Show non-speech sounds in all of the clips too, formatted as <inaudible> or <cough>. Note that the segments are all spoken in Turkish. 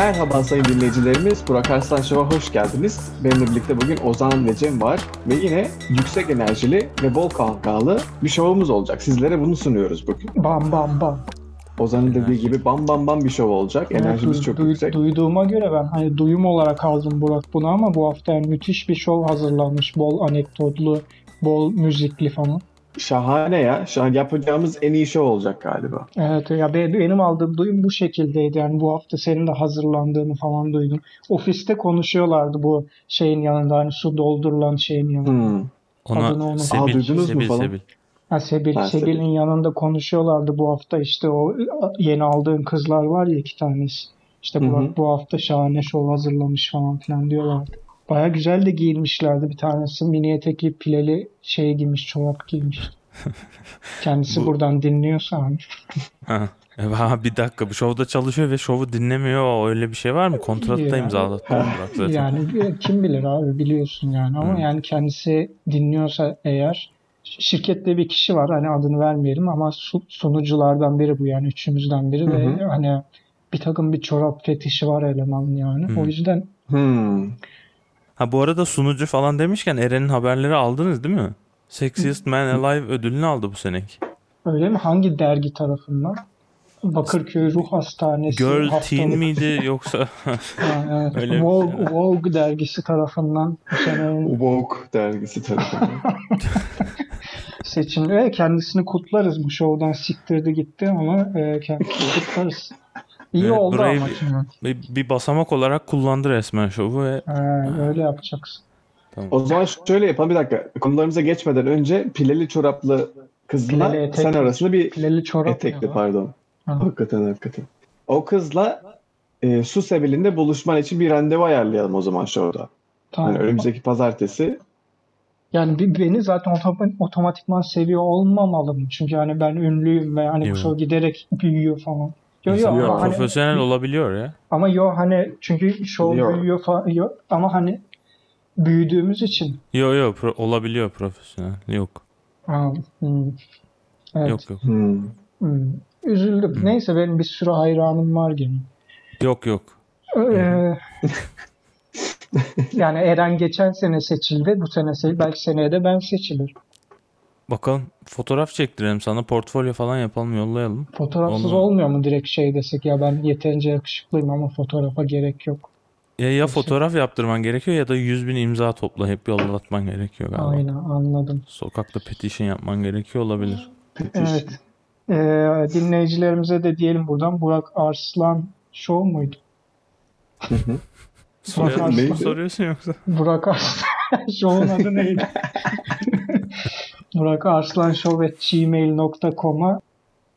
Merhaba sayın dinleyicilerimiz. Burak Arslan Show'a hoş geldiniz. Benimle birlikte bugün Ozan ve Cem var. Ve yine yüksek enerjili ve bol kahkahalı bir şovumuz olacak. Sizlere bunu sunuyoruz bugün. Bam bam bam. Ozan'ın dediği gibi bam bam bam bir şov olacak. Enerjimiz Evet, çok duy- yüksek. Duyduğuma göre ben hani duyum olarak aldım Burak bunu ama bu hafta müthiş bir şov hazırlanmış. Bol anekdotlu, bol müzikli falan. Şahane ya. Şu an yapacağımız en iyi şov olacak galiba. Evet ya be- benim aldığım duyum bu şekildeydi. Yani bu hafta senin de hazırlandığını falan duydum. Ofiste konuşuyorlardı bu şeyin yanında hani su doldurulan şeyin yanında. Hmm. Adını Ona onu- Sebil, Aa, duydunuz mu Sebil, falan? Sebil. Ha, Sebil, Ha, Sebil'in Sebil. yanında konuşuyorlardı bu hafta işte o yeni aldığın kızlar var ya iki tanesi. İşte. Burak bu hafta şahane şov hazırlamış falan filan diyorlardı. Baya güzel de giyinmişlerdi. Bir tanesi mini etekli pileli şey giymiş, çorap giymiş. <laughs> Kendisi Bu- buradan dinliyorsa hani. Ha. E, ha, bir dakika bu şovda çalışıyor ve şovu dinlemiyor. Öyle bir şey var mı? Kontratta Ya. imzalattı mı Burak <laughs> zaten? Yani kim bilir abi biliyorsun yani ama Hı. yani kendisi dinliyorsa eğer şirkette bir kişi var hani adını vermeyelim ama su- sunuculardan biri bu yani üçümüzden biri Hı ve hı. hani bir takım bir çorap fetişi var elemanın yani. Hı. O yüzden Hmm. Ha bu arada sunucu falan demişken Eren'in haberleri aldınız değil mi? Sexiest Man Alive ödülünü aldı bu seneki. öyle mi? Hangi dergi tarafından? Bakırköy Ruh Hastanesi Girl haftalık- Teen miydi <laughs> yoksa? Ha, evet. Öyle bir Vogue, şey. Vogue dergisi tarafından sene <laughs> Vogue dergisi tarafından. <laughs> seçildi. ve kendisini kutlarız. Bu şovdan siktirdi gitti ama e, kendisini kutlarız. İyi Evet, oldu burayı ama bir- şimdi. bir, bir basamak olarak kullandı resmen şovu ve Ee, öyle yapacaksın. o zaman şöyle yapalım bir dakika. Konularımıza geçmeden önce pileli çoraplı kızla Pileli etek- sen arasında bir Pileli çorap etekli ya. pardon. Ha. Hakikaten hakikaten. O kızla e, su sebilinde buluşman için bir randevu ayarlayalım o zaman şurada. Tamam. Yani önümüzdeki pazartesi. Yani bi- beni zaten otom- otomatikman seviyor olmamalı mı? Çünkü hani ben ünlüyüm ve hani show giderek büyüyor falan. Yo, yo, insanlar ama, hani, profesyonel olabiliyor ya. ama yo hani çünkü show Biliyor. büyüyor falan. Yo, ama hani büyüdüğümüz için. Yo yo pro- olabiliyor profesyonel. Yok. Hmm. Evet. Yok yok. Hmm. Hmm. Üzüldüm. Hmm. Neyse benim bir sürü hayranım var gene. Yok yok. Ee, <laughs> yani Eren geçen sene seçildi. Bu sene se- belki seneye de ben seçilirim. Bakalım fotoğraf çektirelim sana portfolyo falan yapalım yollayalım. Fotoğrafsız Onu- olmuyor mu direkt şey desek ya ben yeterince yakışıklıyım ama fotoğrafa gerek yok. Ya ya fotoğraf yaptırman gerekiyor ya da 100 bin imza toplayıp yollatman gerekiyor galiba. Aynen anladım. Sokakta petition yapman gerekiyor olabilir. Evet. Ee, dinleyicilerimize de diyelim buradan Burak Arslan Show muydu? Soruyorsun, yoksa? Burak Arslan <laughs> Show'un adı neydi? <laughs> Burak Arslan Show at gmail.com'a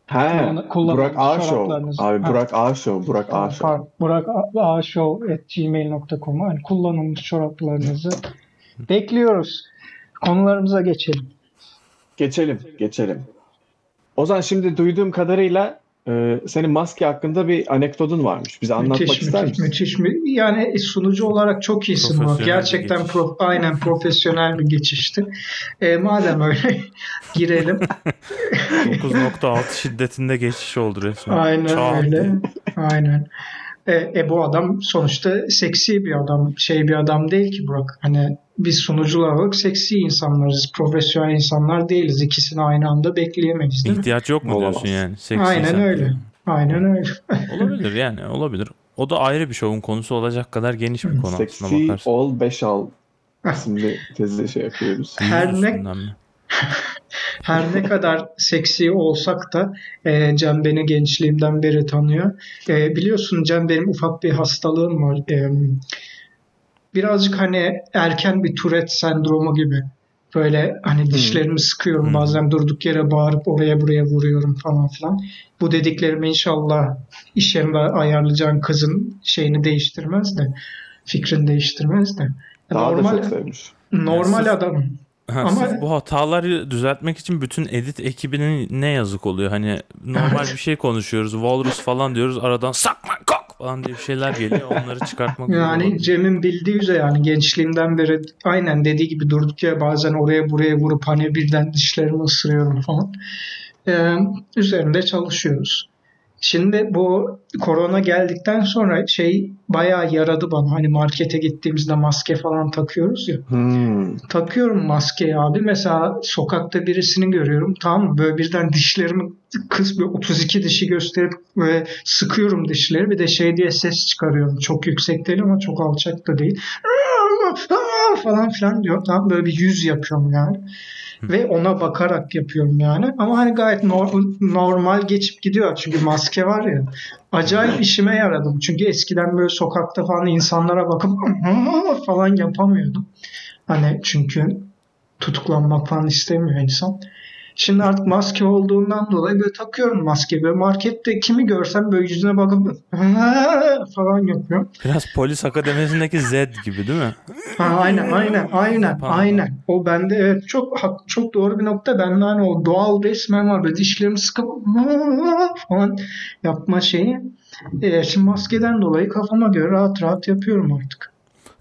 He, Burak A Show. çoraplarınızı. Abi. Burak A Show. Burak A Show. Pardon, Burak A- Show at gmail.com'a hani kullanılmış çoraplarınızı bekliyoruz. Konularımıza geçelim. Geçelim, geçelim. Ozan şimdi duyduğum kadarıyla e, senin maske hakkında bir anekdotun varmış. Bize anlatmak Müthiş, ister müthiş, misin? müthiş. mü- Yani sunucu olarak çok iyisin. Gerçekten pro- aynen profesyonel bir geçişti. E, madem öyle <laughs> girelim. 9.6 şiddetinde geçiş oldu resmen. Aynen Çat öyle. diye. Aynen. E, e, bu adam sonuçta seksi bir adam, şey bir adam değil ki Burak. Hani biz sunucular olarak seksi insanlarız, profesyonel insanlar değiliz. İkisini aynı anda bekleyemeyiz değil mi? İhtiyaç yok mu Olamaz. diyorsun yani? Seksi Aynen sen. öyle. Aynen öyle. <laughs> Olabilir yani olabilir. O da ayrı bir şovun konusu olacak kadar geniş bir konu aslında Seksi bakarsın. ol beş al isimli tezde şey yapıyoruz. Her ne- mi? <laughs> Her ne kadar seksi olsak da e, Cem beni gençliğimden beri tanıyor. E, biliyorsun Cem benim ufak bir hastalığım var. E, birazcık hani erken bir Tourette sendromu gibi. Böyle hani dişlerimi sıkıyorum Hmm. bazen durduk yere bağırıp oraya buraya vuruyorum falan filan. Bu dediklerimi inşallah iş yerinde ayarlayacağın kızın şeyini değiştirmez de fikrini değiştirmez de. Daha da normal çok sevmiş. normal Yani adam. Ha, Ama- bu hataları düzeltmek için bütün edit ekibinin ne yazık oluyor. Hani normal Evet. bir şey konuşuyoruz. Walrus falan diyoruz. Aradan sakma kok falan diye bir şeyler geliyor. Onları çıkartmak Yani. Cem'in bildiği üzere yani gençliğimden beri aynen dediği gibi durduk ya bazen oraya buraya vurup hani birden dişlerimi ısırıyorum falan. Ee, üzerinde çalışıyoruz. Şimdi bu korona geldikten sonra şey bayağı yaradı bana. Hani markete gittiğimizde maske falan takıyoruz ya. Hmm. Takıyorum maskeyi abi. Mesela sokakta birisini görüyorum. Tamam mı? Böyle birden dişlerimi kız böyle 32 dişi gösterip böyle sıkıyorum dişleri. Bir de şey diye ses çıkarıyorum. Çok yüksek değil ama çok alçak da değil. Falan filan diyor. Tamam böyle bir yüz yapıyorum yani. Ve ona bakarak yapıyorum yani. Ama hani gayet nor- normal geçip gidiyor. Çünkü maske var ya. Acayip işime yaradı. Çünkü eskiden böyle sokakta falan insanlara bakıp falan yapamıyordum. Hani çünkü tutuklanmak falan istemiyor insan. Şimdi artık maske olduğundan dolayı böyle takıyorum maske. Böyle markette kimi görsem böyle yüzüne bakıp falan yapıyorum. Biraz polis akademisindeki Zed gibi değil mi? Ha, aynen aynen aynen aynen. O bende evet çok çok doğru bir nokta. Bende hani o doğal resmen var. Böyle dişlerimi sıkıp falan yapma şeyi. E, şimdi maskeden dolayı kafama göre rahat rahat yapıyorum artık.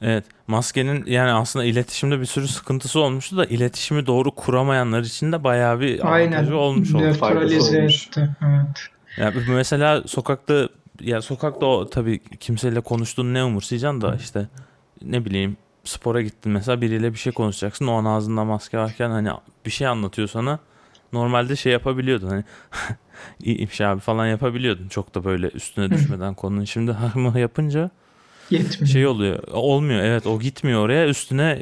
Evet. Maskenin yani aslında iletişimde bir sürü sıkıntısı olmuştu da iletişimi doğru kuramayanlar için de bayağı bir Aynen. avantajı olmuş oldu. Faydası olmuş. etti. Evet. Ya mesela sokakta ya sokakta o tabii kimseyle konuştuğunu ne umursayacaksın da işte ne bileyim spora gittin mesela biriyle bir şey konuşacaksın o an ağzında maske varken hani bir şey anlatıyor sana normalde şey yapabiliyordun hani <laughs> iyiymiş abi falan yapabiliyordun çok da böyle üstüne düşmeden konunun şimdi harmı yapınca Yetmiyor. şey oluyor olmuyor evet o gitmiyor oraya üstüne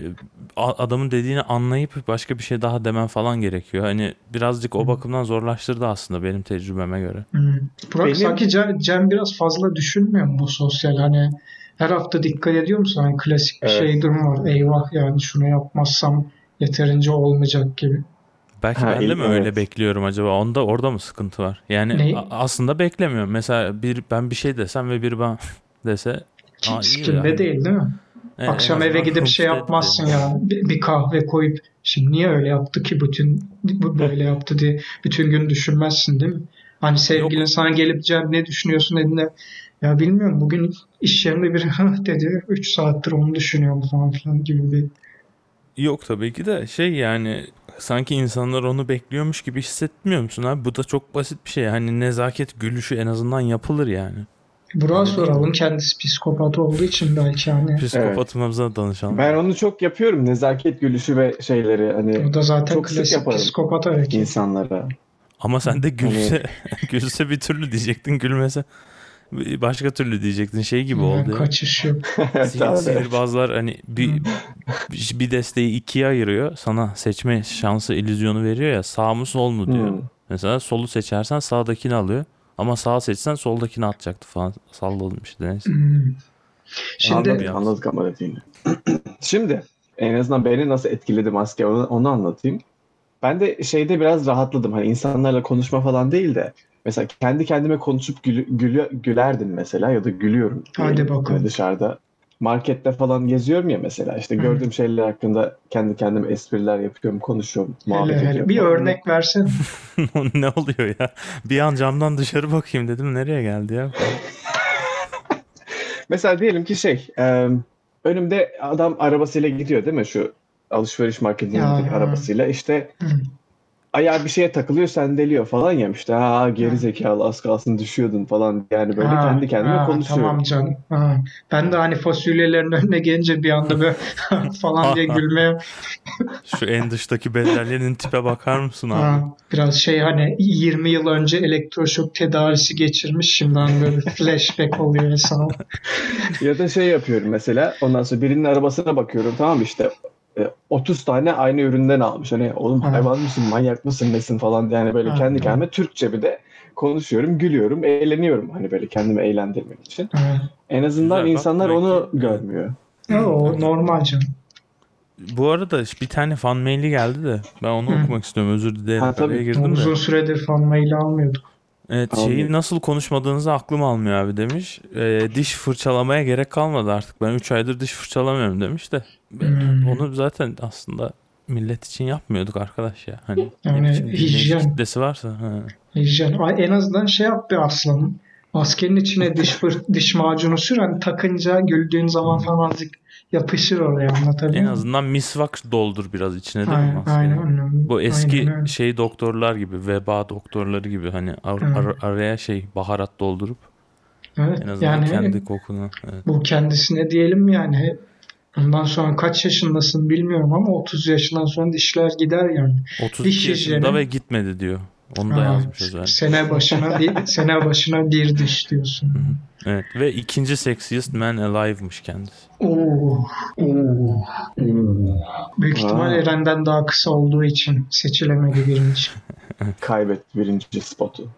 adamın dediğini anlayıp başka bir şey daha demen falan gerekiyor hani birazcık o bakımdan zorlaştırdı aslında benim tecrübeme göre. Hmm. Burak Benim- sanki Cem, Cem biraz fazla düşünmüyor mu bu sosyal hani her hafta dikkat ediyor musun? Hani klasik bir Evet. şey durum var. Eyvah yani şunu yapmazsam yeterince olmayacak gibi. Belki Ha, ben de mi öyle evet. bekliyorum acaba? Onda orada mı sıkıntı var? Yani Ne? a- aslında beklemiyorum. Mesela bir ben bir şey desem ve biri bana <laughs> dese Ki Aa, iyi sikimde yani. değil değil mi? e, en Akşam eve gidip şey yapmazsın ya. Bir, bir kahve koyup şimdi niye öyle yaptı ki bütün bu böyle yaptı diye bütün gün düşünmezsin değil mi? Hani sevgilin Yok. sana gelip Cem ne düşünüyorsun dediğinde ya bilmiyorum bugün iş yerinde bir <laughs> dedi 3 saattir onu düşünüyorum falan filan gibi bir Yok tabii ki de şey yani sanki insanlar onu bekliyormuş gibi hissetmiyor musun abi? Bu da çok basit bir şey. Hani nezaket gülüşü en azından yapılır yani. Burak'a soralım kendisi psikopat olduğu için belki hani Psikopatımıza danışalım. Ben onu çok yapıyorum. Nezaket gülüşü ve şeyleri hani o da zaten çok sık klasik yaparım. psikopat hareket. insanlara. Ama sen de gülse <laughs> gülse bir türlü diyecektin, gülmese başka türlü diyecektin. Şey gibi Yani oldu. kaçış yok. <laughs> Sihirbazlar hani bir bir desteği ikiye ayırıyor. Sana seçme şansı illüzyonu veriyor ya. Sağ mı sol mu diyor. Hmm. Mesela solu seçersen sağdakini alıyor. Ama sağ seçsen soldakini atacaktı falan. Salladım işte neyse. Hmm. Şimdi Anladık, anladık ama dediğini. <clears throat> Şimdi en azından beni nasıl etkiledi maske onu, onu anlatayım. Ben de şeyde biraz rahatladım. Hani insanlarla konuşma falan değil de mesela kendi kendime konuşup gülü, gülü- gülerdim mesela ya da gülüyorum. Hadi diyelim. bakalım. Dışarıda markette falan geziyorum ya mesela işte Hı. gördüğüm şeyler hakkında kendi kendime espriler yapıyorum, konuşuyorum, muhabbet hele hele ediyorum. bir falan. örnek versene. <laughs> ne oluyor ya? Bir an camdan dışarı bakayım dedim. Nereye geldi ya? <laughs> Mesela diyelim ki şey, e, önümde adam arabasıyla gidiyor değil mi şu alışveriş marketinin Ya. arabasıyla işte Hı. Ayağı bir şeye takılıyor sendeliyor falan ya işte ha geri zekalı az kalsın düşüyordun falan yani böyle Ha, kendi kendime ha, konuşuyorum. Tamam canım. Ha. Ben de hani fasulyelerin önüne gelince bir anda böyle <laughs> falan diye <laughs> gülmeye Şu en dıştaki bezelyenin tipe bakar mısın abi? ha, biraz şey hani 20 yıl önce elektroşok tedavisi geçirmiş şimdi hani böyle flashback oluyor sana. Ya da şey yapıyorum mesela ondan sonra birinin arabasına bakıyorum tamam işte e, 30 tane aynı üründen almış. Hani oğlum Ha. hayvan mısın manyak mısın nesin falan yani böyle kendi kendime Türkçe bir de konuşuyorum, gülüyorum, eğleniyorum hani böyle kendimi eğlendirmek için. En azından Güzel, bak insanlar demek onu ki- görmüyor. Ya, o normal canım. Bu arada bir tane fan maili geldi de ben onu Hı. okumak istiyorum. Özür dilerim. Ha, tabii. Araya girdim de. Uzun süredir fan maili almıyorduk. Evet Almıyor. şeyi nasıl konuşmadığınızı aklım almıyor abi demiş. Ee, diş fırçalamaya gerek kalmadı artık. Ben 3 aydır diş fırçalamıyorum demiş de. Ben Hmm. Onu zaten aslında millet için yapmıyorduk arkadaş ya. Hani Yani hijyen. kitlesi varsa. Ha. Hijyen. Ay, En azından şey yap be aslanım. Maskenin içine diş fır, diş macunu sür. Hani takınca güldüğün zaman falan azıcık yapışır oraya anlatabiliyor En azından misvak doldur biraz içine mi Aynen, aynen öyle. Bu eski Aynen şey doktorlar gibi, veba doktorları gibi hani ar- Evet. ar- araya şey baharat doldurup Evet, en azından yani kendi kokunu. Evet. bu kendisine diyelim yani ondan sonra kaç yaşındasın bilmiyorum ama 30 yaşından sonra dişler gider yani. 32 diş yaşında hijyeni- ve gitmedi diyor. Onu da Ha, yazmış özellikle. Sene başına bir sene başına bir diş diyorsun. Evet ve ikinci sexiest man alive'mış kendisi. Oo. Oo. Büyük ihtimal Aa. Eren'den daha kısa olduğu için seçilemedi birinci. <laughs> Kaybetti birinci spotu.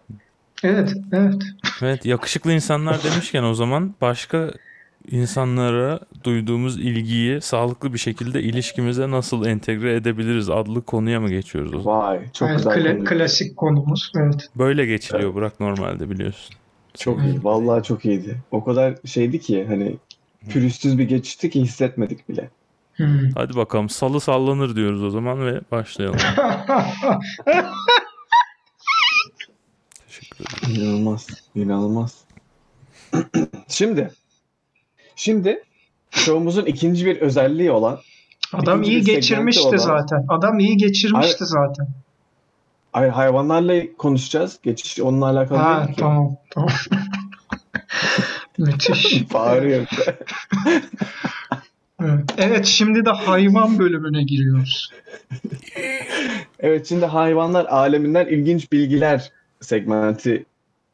Evet, evet. Evet yakışıklı insanlar demişken o zaman başka insanlara duyduğumuz ilgiyi sağlıklı bir şekilde ilişkimize nasıl entegre edebiliriz adlı konuya mı geçiyoruz o zaman? Vay çok Evet, güzel. kla- konu. klasik konumuz. Evet. Böyle geçiliyor Burak normalde biliyorsun. Çok iyi. Vallahi çok iyiydi. O kadar şeydi ki hani pürüzsüz bir geçişti ki hissetmedik bile. Hmm. Hadi bakalım salı sallanır diyoruz o zaman ve başlayalım. Teşekkür <laughs> ederim. İnanılmaz. İnanılmaz. <clears throat> şimdi şimdi şovumuzun ikinci bir özelliği olan Adam iyi geçirmişti olan- zaten. Adam iyi geçirmişti zaten. Ay, hayvanlarla konuşacağız. Geçiş onunla alakalı Ha değil ki. tamam tamam. <laughs> Müthiş. Bağırıyor. <laughs> Evet. evet şimdi de hayvan bölümüne giriyoruz. evet şimdi hayvanlar aleminden ilginç bilgiler segmenti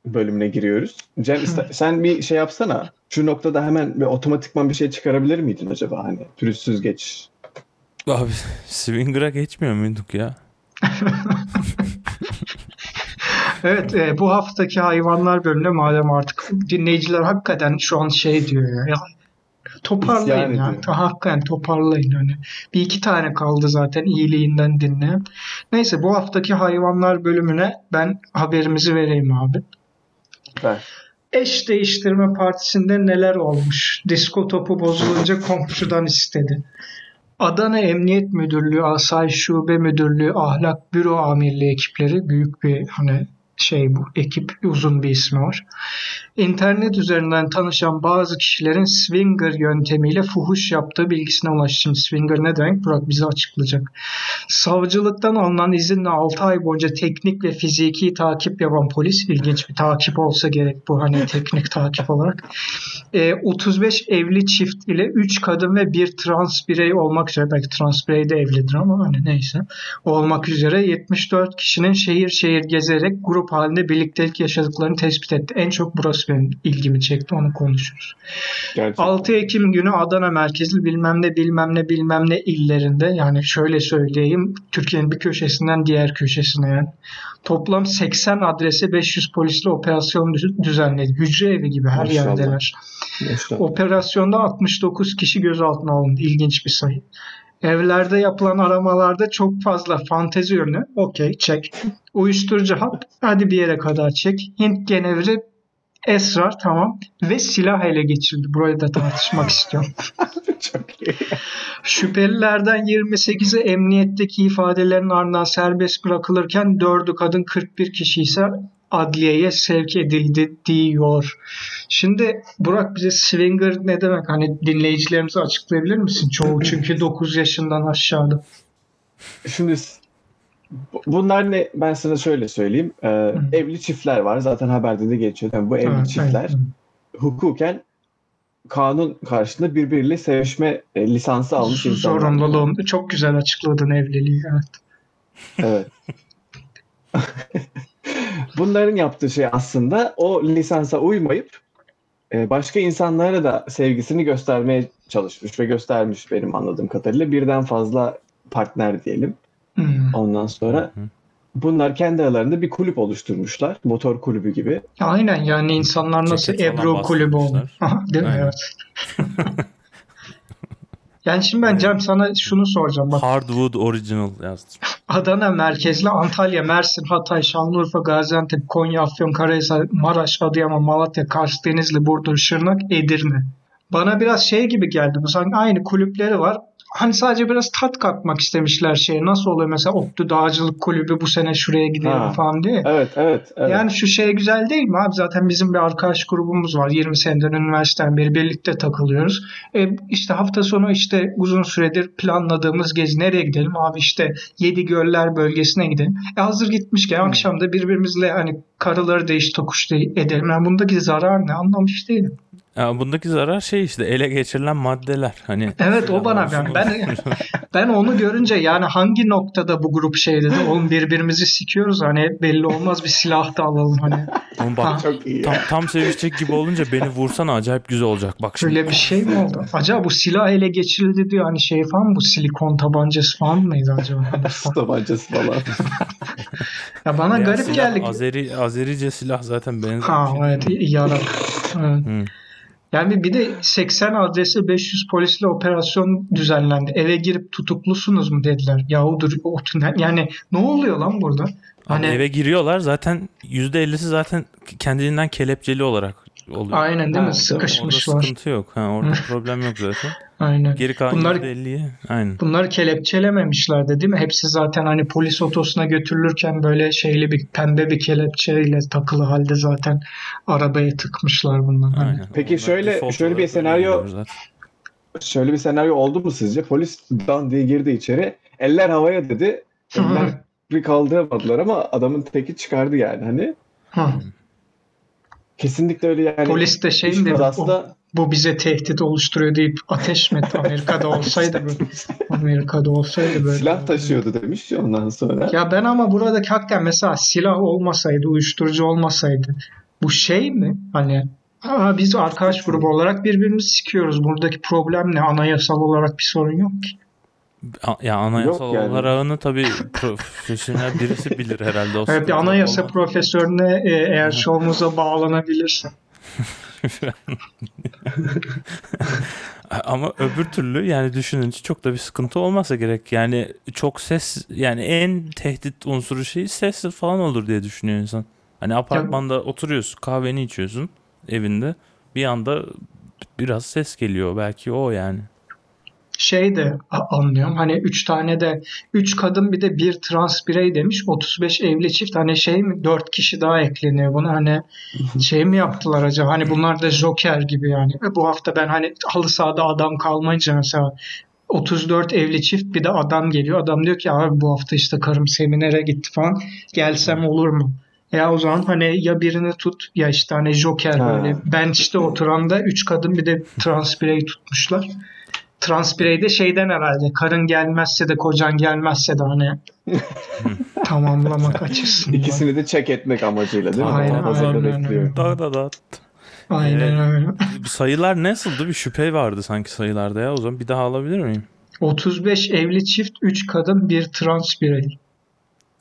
bölümüne giriyoruz. Cem <laughs> sen bir şey yapsana. Şu noktada hemen bir otomatikman bir şey çıkarabilir miydin acaba hani pürüzsüz geçiş? Abi Swinger'a geçmiyor muyduk ya? <laughs> Evet e, bu haftaki hayvanlar bölümünde madem artık dinleyiciler hakikaten şu an şey diyor ya, ya toparlayın İsyan ya. Hakikaten toparlayın hani. Bir iki tane kaldı zaten iyiliğinden dinleyen. Neyse bu haftaki hayvanlar bölümüne ben haberimizi vereyim abi. Ver. Eş değiştirme partisinde neler olmuş? Disko topu bozulunca komşudan istedi. Adana Emniyet Müdürlüğü, Asayiş Şube Müdürlüğü, Ahlak Büro Amirliği ekipleri büyük bir hani şey bu ekip uzun bir ismi var. İnternet üzerinden tanışan bazı kişilerin swinger yöntemiyle fuhuş yaptığı bilgisine ulaştı. Şimdi swinger ne demek? Burak bize açıklayacak. Savcılıktan alınan izinle 6 ay boyunca teknik ve fiziki takip yapan polis, ilginç bir takip olsa gerek bu hani teknik <laughs> takip olarak, e, 35 evli çift ile 3 kadın ve bir trans birey olmak üzere, belki trans birey de evlidir ama hani neyse, olmak üzere 74 kişinin şehir şehir gezerek grup halinde birliktelik yaşadıklarını tespit etti. En çok burası benim ilgimi çekti, onu konuşuruz. Gerçekten. 6 Ekim günü Adana merkezli bilmem ne bilmem ne bilmem ne illerinde yani şöyle söyleyeyim Türkiye'nin bir köşesinden diğer köşesine yani toplam 80 adrese 500 polisle operasyon düz- düzenledi. Hücre evi gibi her Maşallah. yerdeler. Maşallah. Operasyonda 69 kişi gözaltına alındı. İlginç bir sayı. Evlerde yapılan aramalarda çok fazla fantezi ürünü. Okey çek. Uyuşturucu hap. Hadi bir yere kadar çek. Hint genevri esrar tamam. Ve silah ele geçirildi. Burayı da tartışmak istiyorum. <laughs> Çok iyi. Şüphelilerden 28'i emniyetteki ifadelerin ardından serbest bırakılırken 4'ü kadın 41 kişi ise adliyeye sevk edildi diyor. Şimdi Burak bize swinger ne demek? Hani dinleyicilerimize açıklayabilir misin? Çoğu çünkü 9 yaşından aşağıda. Şimdi bunlar ne? Ben sana şöyle söyleyeyim. Ee, evli çiftler var. Zaten haberde de geçiyor. Yani bu evli Evet, çiftler evet. hukuken kanun karşısında birbiriyle sevişme e, lisansı almış insanlar. Zorunluluğun çok güzel açıkladın evliliği. Evet. Evet. <laughs> Bunların yaptığı şey aslında o lisansa uymayıp e, başka insanlara da sevgisini göstermeye çalışmış ve göstermiş benim anladığım kadarıyla. Birden fazla partner diyelim. Hmm. Ondan sonra bunlar kendi aralarında bir kulüp oluşturmuşlar. Motor kulübü gibi. Aynen yani insanlar nasıl Ceket Ebru kulübü. Aha, <laughs> Değil mi? Evet. yani şimdi ben Cem sana şunu soracağım. Bak Hardwood Original yazdım. <laughs> Adana merkezli Antalya, Mersin, Hatay, Şanlıurfa, Gaziantep, Konya, Afyonkarahisar, Maraş, Adıyaman, Malatya, Kars, Denizli, Burdur, Şırnak, Edirne. bana biraz şey gibi geldi. Bu sanki aynı kulüpleri var. Hani sadece biraz tat katmak istemişler şeye. Nasıl oluyor mesela Optu Dağcılık Kulübü bu sene şuraya gidelim Ha. falan diye. Evet, evet, evet. Yani şu şey güzel değil mi abi? Zaten bizim bir arkadaş grubumuz var. 20 seneden üniversiteden beri birlikte takılıyoruz. E, işte hafta sonu işte uzun süredir planladığımız gezi nereye gidelim? Abi işte Yedi Göller bölgesine gidelim. E hazır gitmişken akşam da birbirimizle hani karıları değiş tokuş de- edelim. Yani bundaki zarar ne anlamış değilim. Ya bundaki zarar şey işte ele geçirilen maddeler. Hani Evet o bana yani ben <laughs> ben onu görünce yani hangi noktada bu grup şey dedi oğlum birbirimizi sikiyoruz hani belli olmaz bir silah da alalım hani Oğlum bak Ha. Çok iyi. tam, tam sevişecek gibi olunca beni vursana acayip güzel olacak. Bak şimdi. Şöyle bir şey mi oldu? Acaba bu silah ele geçirildi diyor hani şey falan bu silikon tabancası falan mıydı acaba? Hani tabancası falan. <laughs> ya bana Ya garip silah, geldi. Azeri, Azerice silah zaten benzer. Ha şey. evet yarak. Evet. Hı. Yani bir de 80 adresi 500 polisle operasyon düzenlendi. Eve girip tutuklusunuz mu dediler. Yahudur o tünel. Yani ne oluyor lan burada? Abi Hani eve giriyorlar zaten %50'si zaten kendiliğinden kelepçeli olarak oluyor. aynen değil Ha, mi? Sıkışmışlar. Orada sıkıntı yok. Ha, orada <laughs> problem yok zaten. Aynen. Geri kalan Bunlar- %50'yi aynen. Bunları kelepçelememişlerdi değil mi? Hepsi zaten hani polis otosuna götürülürken böyle şeyli bir pembe bir kelepçeyle takılı halde zaten arabaya tıkmışlar bunlar. Hani. aynen. Peki Onlar şöyle- şöyle bir senaryo-. Şöyle bir senaryo oldu mu sizce? Polis dan diye girdi içeri. Eller havaya dedi. Eller bir kaldıramadılar ama adamın teki çıkardı yani. Hani Hı. Kesinlikle öyle yani. Polis de şey mi dedi? kazası "O- da Bu bize tehdit oluşturuyor deyip ateş mi? Amerika'da <laughs> olsaydı böyle. Amerika'da olsaydı böyle. silah taşıyordu demiş ya ondan sonra. Ya ben ama buradaki hakikaten mesela silah olmasaydı, uyuşturucu olmasaydı bu şey mi? Hani Aa, biz arkadaş grubu olarak birbirimizi sikiyoruz. Buradaki problem ne? Anayasal olarak bir sorun yok ki. Ya anayasal Yok yani. olarakını tabii profesyonel birisi bilir herhalde. O Evet bir anayasa olmaz. profesörüne e, eğer şovumuza bağlanabilirse. <laughs> Ama öbür türlü yani düşününce çok da bir sıkıntı olmasa gerek. Yani çok ses yani en tehdit unsuru şey ses falan olur diye düşünüyor insan. Hani apartmanda oturuyorsun kahveni içiyorsun evinde bir anda biraz ses geliyor belki o yani. Şey de anlıyorum. Hani üç tane de üç kadın bir de bir trans birey demiş. 35 evli çift hani şey mi dört kişi daha ekleniyor buna hani <laughs> şey mi yaptılar acaba? Hani bunlar da Joker gibi yani. E, Bu hafta ben hani halı sahada adam kalmayınca mesela 34 evli çift bir de adam geliyor. Adam diyor ki abi bu hafta işte karım seminere gitti falan. Gelsem olur mu? Ya o zaman hani ya birini tut ya işte hani Joker Ha. böyle bench'te oturan da 3 kadın bir de trans birey tutmuşlar. Trans birey de şeyden herhalde karın gelmezse de kocan gelmezse de hani <laughs> tamamlamak açısından. İkisini de check etmek amacıyla değil mi? Aynen, aynen, bekliyor. Da da da. Aynen öyle. <laughs> Sayılar nasıldı? Bir şüphe vardı sanki sayılarda ya. O zaman bir daha alabilir miyim? 35 evli çift, 3 kadın, bir trans birey.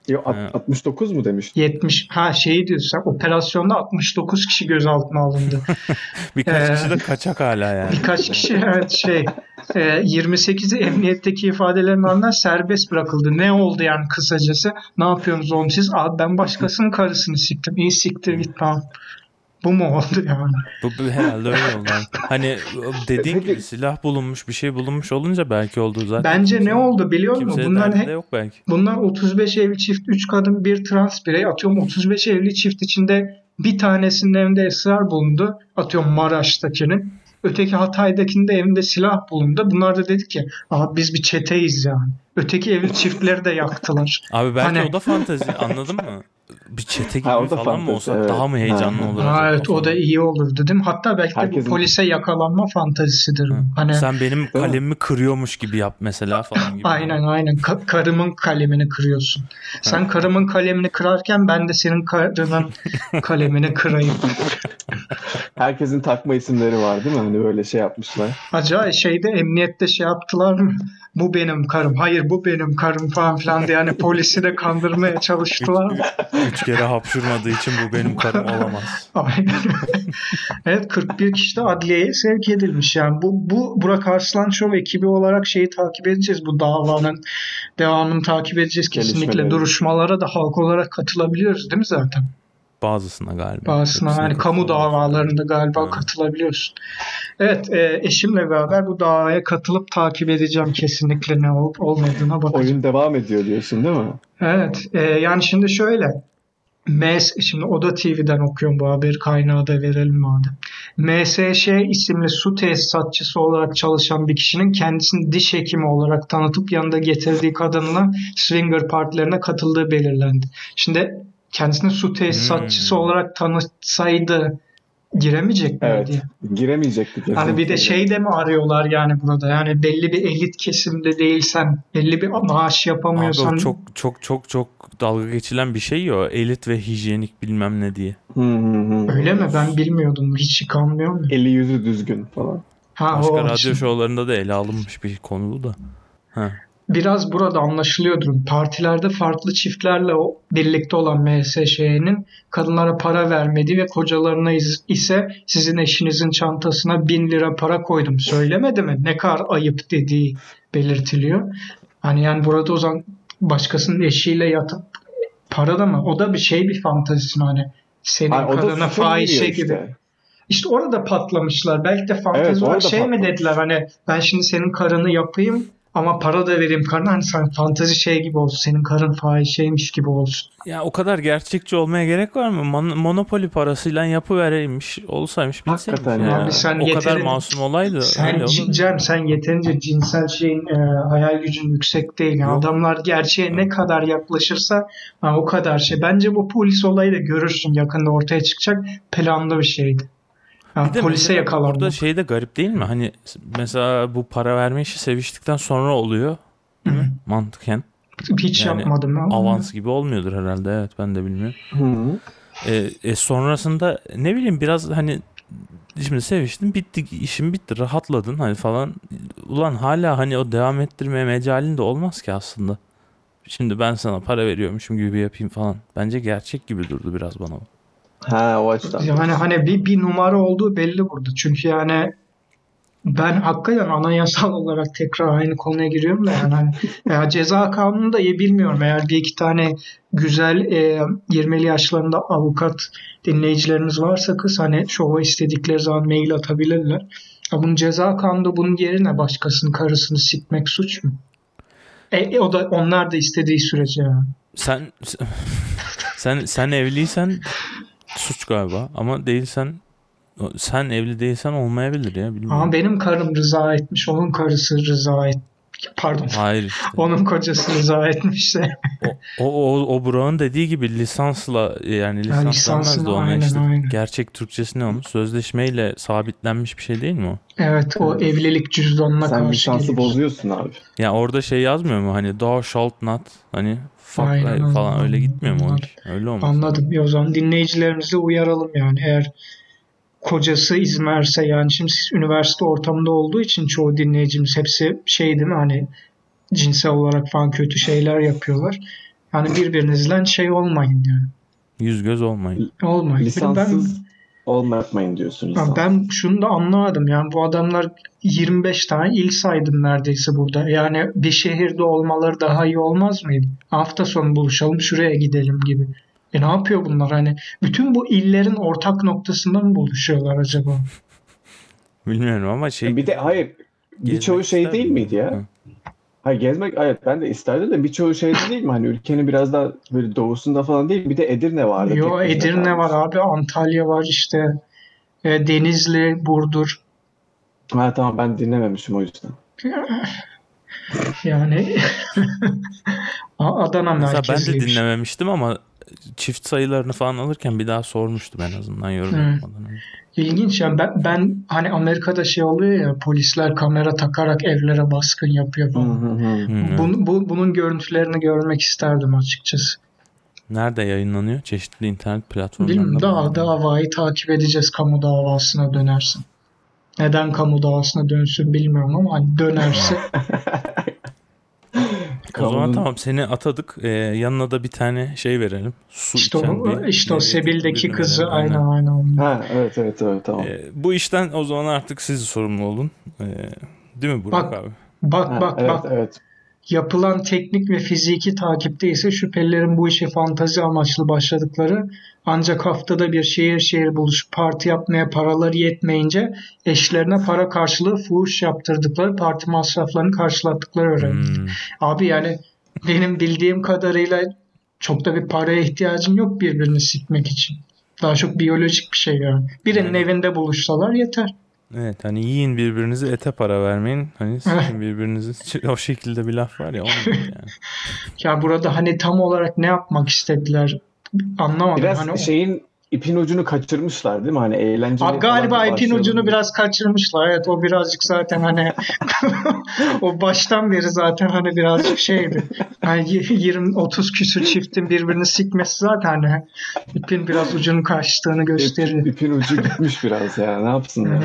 Yo, Ha. 69 mu demiş? 70 ha şeyi diyorsun sen operasyonda 69 kişi gözaltına alındı. <laughs> Birkaç Ee, kişi de kaçak hala yani. Birkaç kişi evet şey e, 28'i emniyetteki ifadelerinden serbest bırakıldı. Ne oldu yani kısacası? Ne yapıyorsunuz oğlum siz? Abi ben başkasının karısını siktim. İyi siktir git tamam. Bu mu oldu yani? Bu, bu herhalde öyle oldu. Hani dediğin Peki- gibi silah bulunmuş, bir şey bulunmuş olunca belki oldu zaten. Bence ne Kimsenin- oldu biliyor musun? Bunlar he- yok belki. Bunlar 35 evli çift, 3 kadın, bir trans birey. Atıyorum 35 evli çift içinde bir tanesinin evinde esrar bulundu. Atıyorum Maraş'takinin. Öteki Hatay'dakinin de evinde silah bulundu. Bunlar da dedi ki abi biz bir çeteyiz yani. Öteki evli çiftleri de yaktılar. Abi belki Hani- o da fantezi anladın mı? Bir çete gibi Ha, falan mı fantezi, olsak evet. daha mı heyecanlı Ha. olur Ha, acaba evet o da iyi olurdu değil mi? Hatta belki de bu Herkesin- polise yakalanma fantazisidir. Hı. Hani Sen benim mi? kalemimi kırıyormuş gibi yap mesela falan gibi. <laughs> Aynen aynen. Ka- karımın kalemini kırıyorsun. Sen karımın kalemini kırarken ben de senin karının <laughs> kalemini kırayım. Herkesin takma isimleri var değil mi? Hani böyle şey yapmışlar. Acayip şeyde emniyette şey yaptılar mı? Bu benim karım. Hayır bu benim karım falan filan diye yani polisi de kandırmaya çalıştılar mı? Üç kere hapşurmadığı için bu benim karım olamaz. Evet 41 kişi de adliyeye sevk edilmiş yani. Bu, bu Burak Arslan Show ekibi olarak şeyi takip edeceğiz. Bu davanın devamını takip edeceğiz kesinlikle. Duruşmalara da halk olarak katılabiliyoruz değil mi zaten? Bazısına galiba. Bazısına yani kamu davalarında galiba Evet. katılabiliyorsun. Evet, e, eşimle beraber bu davaya katılıp takip edeceğim kesinlikle ne olup olmadığına bakacağım. Oyun devam ediyor diyorsun değil mi? Evet, e, yani şimdi şöyle. MS, şimdi Oda TV'den okuyorum bu haberi kaynağı da verelim madem. MSŞ isimli su tesisatçısı olarak çalışan bir kişinin kendisini diş hekimi olarak tanıtıp yanında getirdiği kadınla swinger partilerine katıldığı belirlendi. Şimdi kendisini su tesisatçısı Hmm. olarak tanıtsaydı giremeyecek miydi? Evet. Giremeyecekti kesinlikle. Hani bir de şey de mi arıyorlar yani burada? Yani belli bir elit kesimde değilsen, belli bir maaş Abi yapamıyorsan o çok çok çok çok dalga geçilen bir şey ya o elit ve hijyenik bilmem ne diye. Hı hı hı. öyle mi? Ben bilmiyordum. Hiç yıkanmıyor mu? Eli yüzü düzgün falan. Ha, Başka o radyo şovlarında da ele alınmış bir konu bu da. Ha. Biraz burada anlaşılıyordur. Partilerde farklı çiftlerle o birlikte olan MSŞ'nin kadınlara para vermediği ve kocalarına ise sizin eşinizin çantasına bin lira para koydum söylemedi mi? Ne kadar ayıp dediği belirtiliyor. Hani yani burada o zaman başkasının eşiyle yatıp para da mı? O da bir şey bir fantezisi mi hani? Senin da kadına fahişe giriyor gibi. işte. İşte orada patlamışlar. Belki de fantezi Evet, olarak şey mi patlamış. dediler hani ben şimdi senin karını yapayım ama para da vereyim karına hani sen fantezi şey gibi olsun senin karın fahişeymiş gibi olsun. Ya o kadar gerçekçi olmaya gerek var mı? Mon- Monopoly parasıyla yapıvereymiş olsaymış bitseymiş. Hakikaten ya. Abi sen o kadar yeterin- masum olaydı. Sen. Cem sen yeterince cinsel şeyin e, hayal gücün yüksek değil. Yani Yok. adamlar gerçeğe ne kadar yaklaşırsa ha, o kadar şey. Bence bu polis olayı da görürsün yakında ortaya çıkacak planlı bir şeydi. Yani Bir de polise yakalanmak. Burada şey de garip değil mi? Hani mesela bu para verme işi seviştikten sonra oluyor. Mi? Mantıken. Hiç yani yapmadım ama. Avans gibi olmuyordur herhalde. Evet ben de bilmiyorum. E, e, sonrasında ne bileyim biraz hani şimdi seviştin bitti işin bitti rahatladın hani falan ulan hala hani o devam ettirmeye mecalin de olmaz ki aslında. Şimdi ben sana para veriyormuşum gibi yapayım falan. Bence gerçek gibi durdu biraz bana. Ha o açıdan. Yani hani bir, bir numara olduğu belli burada. Çünkü yani ben hakikaten anayasal olarak tekrar aynı konuya giriyorum da yani hani, <laughs> ya ceza kanunu da iyi bilmiyorum. Eğer bir iki tane güzel e, 20'li yaşlarında avukat dinleyicilerimiz varsa kız hani şova istedikleri zaman mail atabilirler. Ya bunun ceza kanunu bunun yerine başkasının karısını sikmek suç mu? E, e, o da onlar da istediği sürece yani. Sen sen sen evliysen suç galiba ama değilsen sen evli değilsen olmayabilir ya bilmiyorum. Ama benim karım rıza etmiş, onun karısı rıza et. Pardon. Hayır işte. Onun kocası rıza etmişse. O, o, o Burak'ın dediği gibi lisansla yani lisans lisansla, denmez de ona aynen, işte aynen. gerçek Türkçesi ne onun? Sözleşmeyle sabitlenmiş bir şey değil mi o? Evet o evlilik cüzdanına Sen karşı lisansı gelir. bozuyorsun abi. Ya orada şey yazmıyor mu hani thou shalt not hani fuck Aynen, falan öyle gitmiyor mu o Anladım. iş? Öyle olmaz. Anladım. Bir o zaman dinleyicilerimizi uyaralım yani. Eğer kocası İzmer'se yani şimdi siz üniversite ortamında olduğu için çoğu dinleyicimiz hepsi şey değil mi hani cinsel olarak falan kötü şeyler yapıyorlar. Yani birbirinizle şey olmayın yani. Yüz göz olmayın. Olmayın. De ben Lisanssız olmayın diyorsun. Ya ben şunu da anlamadım. Yani bu adamlar 25 tane il saydım neredeyse burada. Yani bir şehirde olmaları daha iyi olmaz mıydı? Hafta sonu buluşalım şuraya gidelim gibi. E ne yapıyor bunlar? Hani bütün bu illerin ortak noktasında mı buluşuyorlar acaba? Bilmiyorum ama şey Bir de hayır birçoğu şey değil miydi ya? Hı. Hayır gezmek evet ben de isterdim de birçoğu şey değil mi? Hani ülkenin biraz daha böyle doğusunda falan değil. Bir de Edirne vardı. Yo Edirne kalmış. var abi, Antalya var işte. E, Denizli, Burdur. Ha tamam ben dinlememişim o yüzden. <laughs> Yani <laughs> Adana Mesela ben de merkezliymiş. dinlememiştim ama çift sayılarını falan alırken bir daha sormuştum en azından yorum Hı. yapmadan önce. İlginç yani ben, ben hani Amerika'da şey oluyor ya polisler kamera takarak evlere baskın yapıyor Hı falan. Bun- bu, bunun görüntülerini görmek isterdim açıkçası. Nerede yayınlanıyor? Çeşitli internet platformlarında. Bilmiyorum mı? daha davayı takip edeceğiz kamu davasına dönersin. Neden kamu davasına dönsün bilmiyorum ama hani dönerse <laughs> <laughs> O zaman tamam seni atadık. Ee, yanına da bir tane şey verelim. Su işte içen o, bir işte o Sebil'deki kızı verelim. aynen aynen. Ha evet evet evet tamam. Ee, bu işten o zaman artık siz sorumlu olun. Ee, değil mi Burak Bak, abi? Bak Ha, bak evet bak evet. Yapılan teknik ve fiziki takipte ise şüphelilerin bu işe fantazi amaçlı başladıkları ancak haftada bir şehir şehir buluşup parti yapmaya paraları yetmeyince eşlerine para karşılığı fuhuş yaptırdıkları parti masraflarını karşılattıkları öğrenildi. Hmm. Abi yani benim bildiğim kadarıyla çok da bir paraya ihtiyacın yok birbirini sikmek için. Daha çok biyolojik bir şey yani. Birinin Yani- evinde buluşsalar yeter. Evet hani yiyin birbirinizi ete para vermeyin. Hani <laughs> sikin birbirinizi o şekilde bir laf var ya yani. <laughs> Ya burada hani tam olarak ne yapmak istediler anlamadım. Biraz hani o- şeyin ipin ucunu kaçırmışlar değil mi? Hani eğlenceli Abi galiba ipin ucunu biraz kaçırmışlar. Evet o birazcık zaten hani <laughs> o baştan beri zaten hani birazcık şeydi. Hani 20-30 küsür çiftin birbirini sikmesi zaten hani ipin biraz ucunun kaçtığını gösteriyor. İp- ipin ucu gitmiş biraz ya. Ne yapsınlar?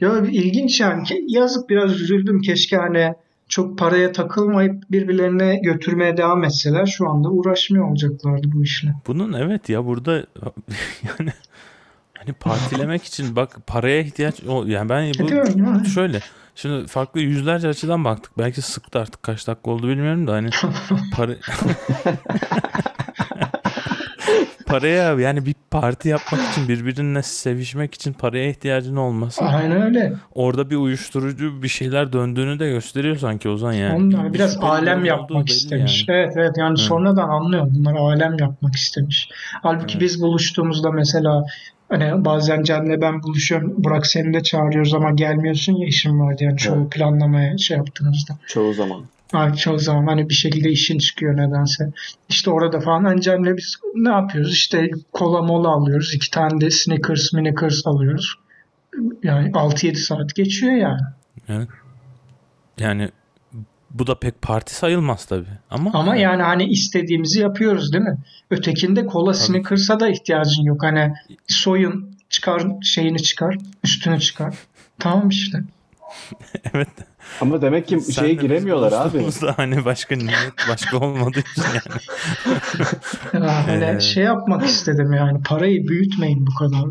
Ya ilginç yani. Yazık biraz üzüldüm. Keşke hani çok paraya takılmayıp birbirlerine götürmeye devam etseler şu anda uğraşmıyor olacaklardı bu işle. Bunun evet ya burada <laughs> yani hani partilemek için bak paraya ihtiyaç o yani ben bu şöyle şimdi farklı yüzlerce açıdan baktık. Belki sıktı artık kaç dakika oldu bilmiyorum da hani <laughs> para <laughs> paraya yani bir parti yapmak <clears throat> için birbirine sevişmek için paraya ihtiyacın olması Aynen öyle. orada bir uyuşturucu bir şeyler döndüğünü de gösteriyor sanki Ozan yani. Onlar Bir biraz şüphelilerin alem yapmak istemiş. yani. Evet evet yani sonradan anlıyorum. Bunlar alem yapmak istemiş. Halbuki Evet. biz buluştuğumuzda mesela hani bazen Cem'le ben buluşuyorum. Burak seni de çağırıyoruz ama gelmiyorsun ya işim var diye. Yani çoğu Evet. planlamaya şey yaptığınızda. Çoğu zaman. Ay, çoğu zaman hani bir şekilde işin çıkıyor nedense. İşte orada falan hani Cem'le biz ne yapıyoruz? İşte kola mola alıyoruz. iki tane de Snickers, Snickers alıyoruz. Yani 6-7 saat geçiyor yani. Evet. Yani bu da pek parti sayılmaz tabii. Ama, Ama yani hani istediğimizi yapıyoruz değil mi? Ötekinde kola Snickers'a da ihtiyacın yok. Hani soyun, çıkar şeyini çıkar, üstünü çıkar. Tamam işte. <laughs> evet. Ama demek ki Sen şeye de giremiyorlar abi. buluştuğumuzda Hani başka niyet başka olmadığı için yani. <laughs> Ya hani Ee. şey yapmak istedim yani parayı büyütmeyin bu kadar.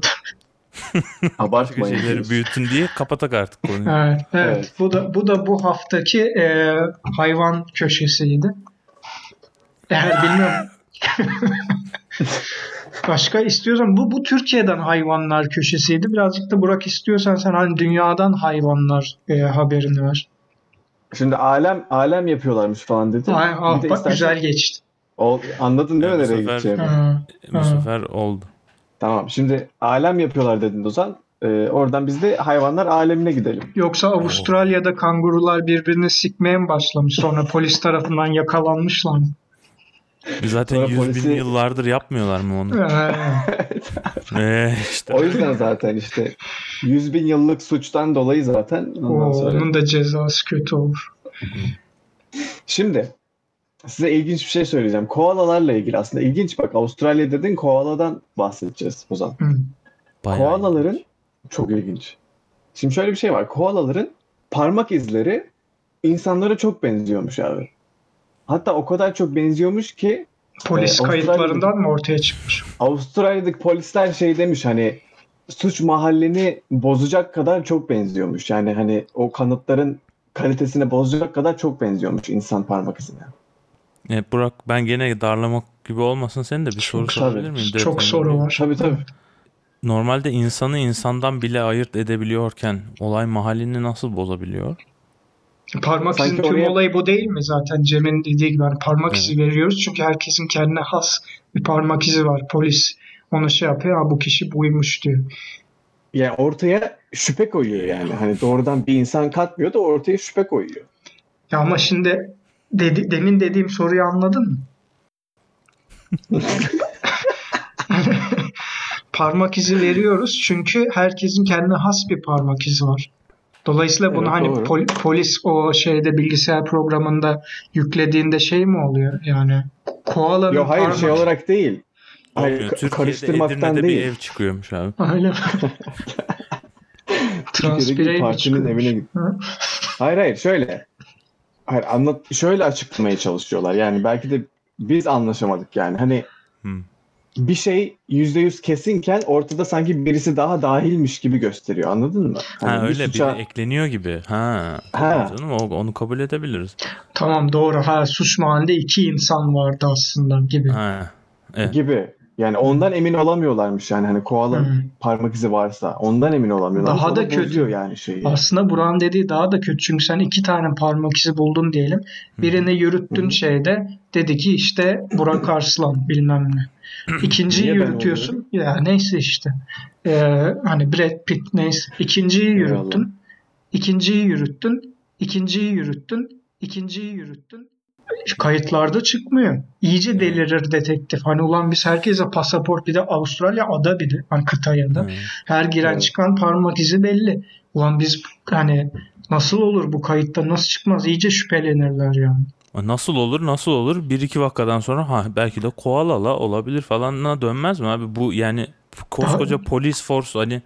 Başka <laughs> Abartmayın. şeyleri büyütün diye kapatak artık konuyu. Evet, evet. Evet. Bu da bu da bu haftaki e, hayvan köşesiydi. Eğer bilmiyorum. <laughs> Başka istiyorsan bu bu Türkiye'den hayvanlar köşesiydi. Birazcık da Burak istiyorsan sen hani dünyadan hayvanlar e, haberini ver. Şimdi alem alem yapıyorlarmış falan dedi. Ay, ah, de bak istersen- güzel geçti. Ol- anladın değil mi nereye sefer- gideceğimi? Bu sefer oldu. Tamam. Şimdi alem yapıyorlar dedin Ozan. Ee, oradan biz de hayvanlar alemine gidelim. Yoksa Avustralya'da kangurular birbirini sikmeye mi başlamış? Sonra polis tarafından yakalanmışlar mı? Zaten Sonra 100 polisi- bin yıllardır yapmıyorlar mı onu? Ee, <laughs> işte. O yüzden zaten işte 100 bin yıllık suçtan dolayı zaten ondan o, sonra. onun da cezası kötü olur. Şimdi size ilginç bir şey söyleyeceğim. Koalalarla ilgili aslında ilginç bak Avustralya dedin koaladan bahsedeceğiz. Hı. Bayağı Koalaların çok ilginç. Şimdi şöyle bir şey var. Koalaların parmak izleri insanlara çok benziyormuş abi. Hatta o kadar çok benziyormuş ki Polis Ee, kayıtlarından mı ortaya çıkmış? Avustralya'daki polisler şey demiş hani suç mahallini bozacak kadar çok benziyormuş. Yani hani o kanıtların kalitesini bozacak kadar çok benziyormuş insan parmak izine. Evet, Burak ben gene darlamak gibi olmasın senin de bir soru Tabii. sorabilir miyim? Çok Detaylı soru var. Tabii tabii. Normalde insanı insandan bile ayırt edebiliyorken olay mahallini nasıl bozabiliyor? Parmak Sanki izin tüm oraya- olayı bu değil mi zaten Cem'in dediği gibi hani parmak Evet. izi veriyoruz çünkü herkesin kendine has bir parmak izi var. Polis onu şey yapıyor ha bu kişi buymuş diyor. Yani ortaya şüphe koyuyor yani. Hani doğrudan bir insan katmıyor da ortaya şüphe koyuyor. Ya ama şimdi dedi, demin dediğim soruyu anladın mı? <laughs> <laughs> parmak izi veriyoruz çünkü herkesin kendine has bir parmak izi var. Dolayısıyla bunu Evet, hani doğru. pol- polis o şeyde bilgisayar programında yüklediğinde şey mi oluyor? Yani koalanın Yok hayır parmak şey olarak değil. Hayır, ka- Türkiye'de karıştırmaktan Edirne'de değil. bir ev çıkıyormuş abi. Öyle mi? <laughs> Türkiye'deki partinin evine git. Hayır hayır şöyle. Hayır anlat şöyle açıklamaya çalışıyorlar. Yani belki de biz anlaşamadık yani. Hani Hmm. Bir şey %100 kesinken ortada sanki birisi daha dahilmiş gibi gösteriyor. Anladın mı? Ha Hani bir öyle suça- biri ekleniyor gibi. Ha. Ha. Canım onu kabul edebiliriz. Tamam doğru. Ha suç mahallinde iki insan vardı aslında gibi. Ha. Evet. gibi. Yani ondan emin olamıyorlarmış yani hani koalanın Hı. parmak izi varsa ondan emin olamıyorlar. Daha da kötü. yani şeyi. Aslında Burak'ın dediği daha da kötü. Çünkü sen iki tane parmak izi buldun diyelim. Birini yürüttün Hı. şeyde. Dedi ki işte Burak Arslan bilmem ne. İkinciyi Niye yürütüyorsun. Ya neyse işte. Ee, hani Brad Pitt neyse. İkinciyi Eyvallah. yürüttün. İkinciyi yürüttün. İkinciyi yürüttün. İkinciyi yürüttün. Kayıtlarda çıkmıyor. İyice delirir detektif. Hani ulan biz herkese pasaport bir de Avustralya ada bir de hani kıta ya da. Her giren çıkan parmak izi belli. Ulan biz hani nasıl olur bu kayıtta nasıl çıkmaz iyice şüphelenirler yani. Nasıl olur nasıl olur bir iki vakadan sonra ha belki de koalala olabilir falanına dönmez mi abi bu yani koskoca polis force hani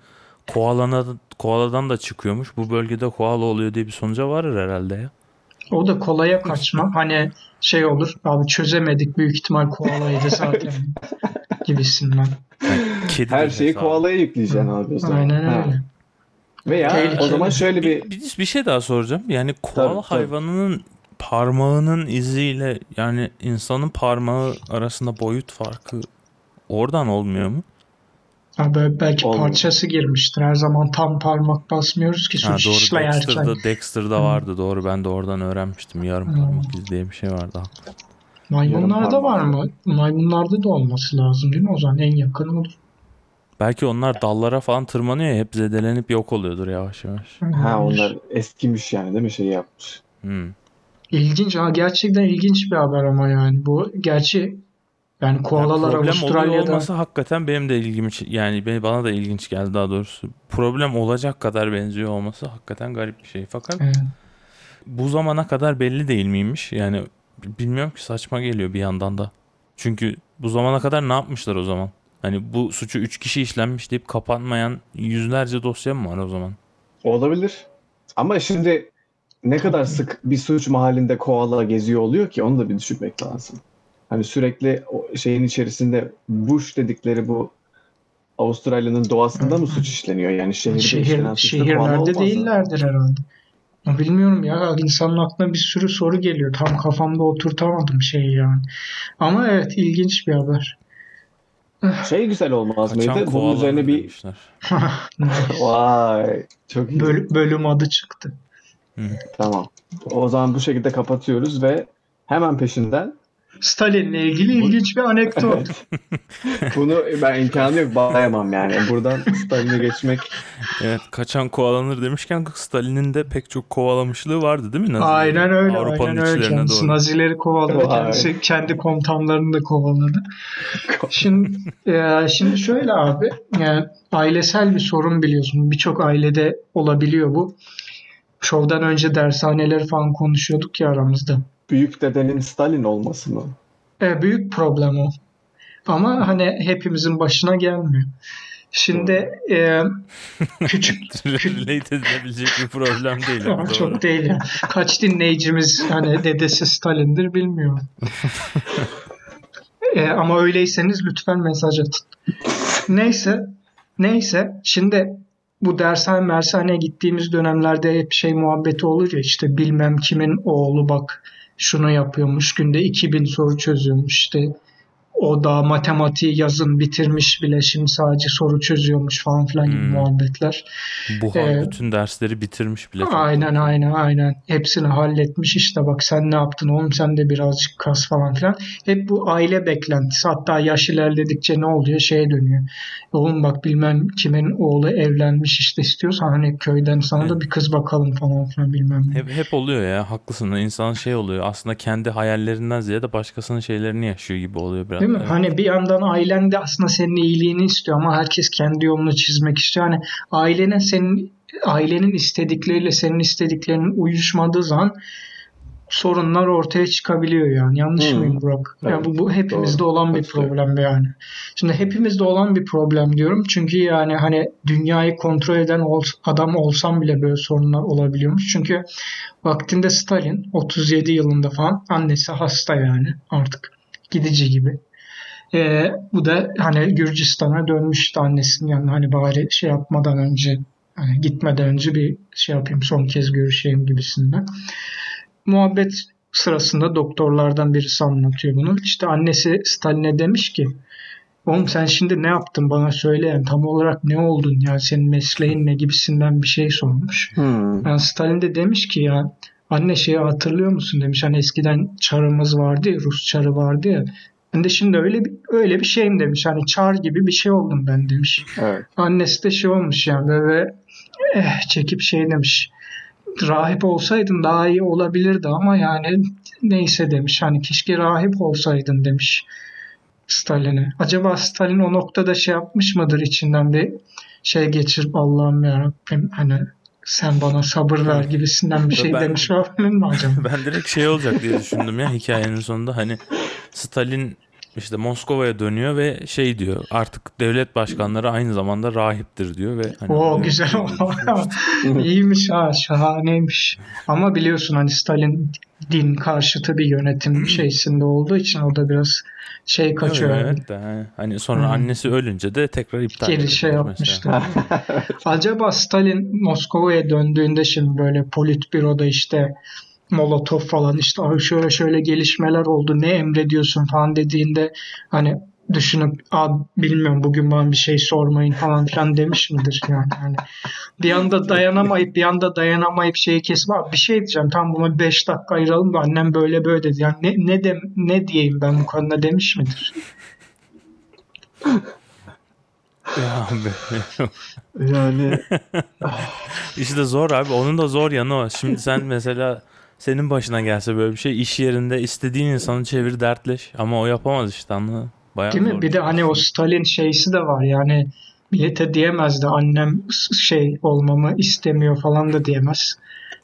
koalana koaladan da çıkıyormuş bu bölgede koala oluyor diye bir sonuca varır herhalde ya. O da kolaya kaçma. hani şey olur abi çözemedik büyük ihtimal koalaydı zaten <laughs> gibisinden. Kedi Her şeyi koalaya yükleyeceksin abi o zaman. Aynen Ha. öyle. Veya Tehlikeli. o zaman şöyle bir Bir, bir, şey daha soracağım. Yani koala Tabii, tabii. hayvanının parmağının iziyle yani insanın parmağı arasında boyut farkı oradan olmuyor mu? Abi belki Olmuyor. parçası girmiştir. Her zaman tam parmak basmıyoruz ki Ha, suç doğru işlerken. Dexter'da, Dexter'da vardı doğru ben de oradan öğrenmiştim. Yarım Hmm. parmak izi diye bir şey vardı. Maymunlarda var mı? Maymunlarda da olması lazım değil mi? O zaman en yakın olur. Belki onlar dallara falan tırmanıyor ya hep zedelenip yok oluyordur yavaş yavaş. ha onlar eskimiş yani değil mi şey yapmış. Hmm. İlginç. Ha, gerçekten ilginç bir haber ama yani. Bu gerçi yani koalalar Yani Avustralya'da olması hakikaten benim de ilgimi yani beni- bana da ilginç geldi daha doğrusu. Problem olacak kadar benziyor olması hakikaten garip bir şey. Fakat Evet. bu zamana kadar belli değil miymiş? Yani bilmiyorum ki saçma geliyor bir yandan da. Çünkü bu zamana kadar ne yapmışlar o zaman? Hani bu suçu 3 kişi işlenmiş deyip kapanmayan yüzlerce dosya mı var o zaman? Olabilir. Ama şimdi ne kadar sık bir suç mahallinde koala geziyor oluyor ki onu da bir düşünmek lazım. Hani sürekli o şeyin içerisinde bush dedikleri bu Avustralya'nın doğasında mı suç işleniyor? Yani şehirde Şehir, şehirlerde olmaz mı? değillerdir herhalde. Bilmiyorum ya insanın aklına bir sürü soru geliyor. Tam kafamda oturtamadım şeyi yani. Ama evet ilginç bir haber. Şey güzel olmaz Kaçan mıydı? Bunun üzerine bir demişler. <laughs> vay çok iyi. Böl- bölüm adı çıktı. Tamam. O zaman bu şekilde kapatıyoruz ve hemen peşinden Stalin'le ilgili ilginç bir anekdot. <laughs> bunu ben imkanı yok bağlayamam yani. Buradan Stalin'e geçmek Evet kaçan kovalanır demişken Stalin'in de pek çok kovalamışlığı vardı değil mi? Nazileri? aynen öyle. Avrupa'nın aynen öyle. Kendisi doğru. Nazileri kovaladı. Vay. Kendisi kendi komutanlarını da kovaladı. Şimdi, e, şimdi şöyle abi. Yani ailesel bir sorun biliyorsun. Birçok ailede olabiliyor bu. Şovdan önce dershaneleri falan konuşuyorduk ya aramızda. Büyük dedenin Stalin olması mı? E, büyük problem o. Ama hani hepimizin başına gelmiyor. Şimdi e, <laughs> küçük Relate edilebilecek bir problem değil. ama doğru. çok değil ya. Kaç dinleyicimiz hani dedesi Stalin'dir bilmiyorum. <laughs> E, ama öyleyseniz lütfen mesaj atın. Neyse. Neyse. Şimdi bu dershane mershane gittiğimiz dönemlerde hep şey muhabbeti olur ya işte bilmem kimin oğlu bak şunu yapıyormuş günde 2000 soru çözüyormuş işte o da matematiği yazın bitirmiş bile şimdi sadece soru çözüyormuş falan filan gibi Hmm. muhabbetler. Buhan Ee, bütün dersleri bitirmiş bile. Aynen korkunç. aynen aynen. Hepsini halletmiş işte bak sen ne yaptın oğlum sen de birazcık kas falan filan. Hep bu aile beklentisi hatta yaş ilerledikçe ne oluyor şeye dönüyor. Oğlum bak bilmem kimin oğlu evlenmiş işte istiyorsan hani köyden sana da bir kız bakalım falan filan bilmem ne. Hep, hep oluyor ya haklısın. İnsan şey oluyor aslında kendi hayallerinden ziyade başkasının şeylerini yaşıyor gibi oluyor biraz. Değil mi? Evet. Hani bir yandan ailen de aslında senin iyiliğini istiyor ama herkes kendi yolunu çizmek istiyor. Hani ailenin senin ailenin istedikleriyle senin istediklerinin uyuşmadığı zaman sorunlar ortaya çıkabiliyor yani. Yanlış Hmm. mıyım Burak? Yani Evet, bu, bu hepimizde doğru. olan bir problem yani. Şimdi hepimizde olan bir problem diyorum. Çünkü yani hani dünyayı kontrol eden ol- adam olsam bile böyle sorunlar olabiliyormuş. Çünkü vaktinde Stalin 37 yılında falan annesi hasta yani artık gidici gibi. Ee, bu da hani Gürcistan'a dönmüştü annesinin yanına hani bari şey yapmadan önce hani gitmeden önce bir şey yapayım son kez görüşeyim gibisinden. Muhabbet sırasında doktorlardan birisi anlatıyor bunu. İşte annesi Stalin'e demiş ki Oğlum sen şimdi ne yaptın bana söyle yani tam olarak ne oldun yani senin mesleğin ne gibisinden bir şey sormuş. Hmm. Yani Stalin de demiş ki ya anne şeyi hatırlıyor musun demiş hani eskiden çarımız vardı ya Rus çarı vardı ya. Ben de şimdi öyle bir, öyle bir şeyim demiş hani çar gibi bir şey oldum ben demiş. Evet. Annesi de şey olmuş yani böyle eh, çekip şey demiş. Rahip olsaydın daha iyi olabilirdi ama yani neyse demiş. Hani keşke rahip olsaydın demiş Stalin'e. Acaba Stalin o noktada şey yapmış mıdır içinden bir şey geçirip Allah'ım yarabbim hani sen bana sabır ver gibisinden bir şey Ben- demiş olabilir mi acaba? <laughs> Ben direkt şey olacak diye düşündüm ya hikayenin sonunda hani Stalin işte Moskova'ya dönüyor ve şey diyor artık devlet başkanları aynı zamanda rahiptir diyor ve hani Oo güzel <laughs> İyiymiş ha şahaneymiş. Ama biliyorsun hani Stalin din karşıtı bir yönetim <clears throat> şeysinde olduğu için o da biraz şey kaçıyor. yani. Evet de hani- sonra Hı. annesi ölünce de tekrar iptal Geri şey yapmıştı. <laughs> Acaba Stalin Moskova'ya döndüğünde şimdi böyle politbüroda işte Molotov falan işte "Ay şöyle şöyle gelişmeler oldu ne emrediyorsun falan dediğinde hani düşünüp Aa, bilmiyorum bugün bana bir şey sormayın falan filan demiş midir yani hani bir anda dayanamayıp bir anda dayanamayıp şeyi kesme abi bir şey diyeceğim tam buna 5 dakika ayıralım da annem böyle böyle dedi yani ne ne de, ne diyeyim ben bu konuda demiş midir? Ya be- Yani İşte zor abi. Onun da zor yanı o. Şimdi sen mesela senin başına gelse böyle bir şey iş yerinde istediğin insanı çevir dertleş ama o yapamaz işte anladın? Bayağı Değil mi? Bir de hani o Stalin şeysi de var yani millete diyemezdi annem şey olmamı istemiyor falan da diyemez.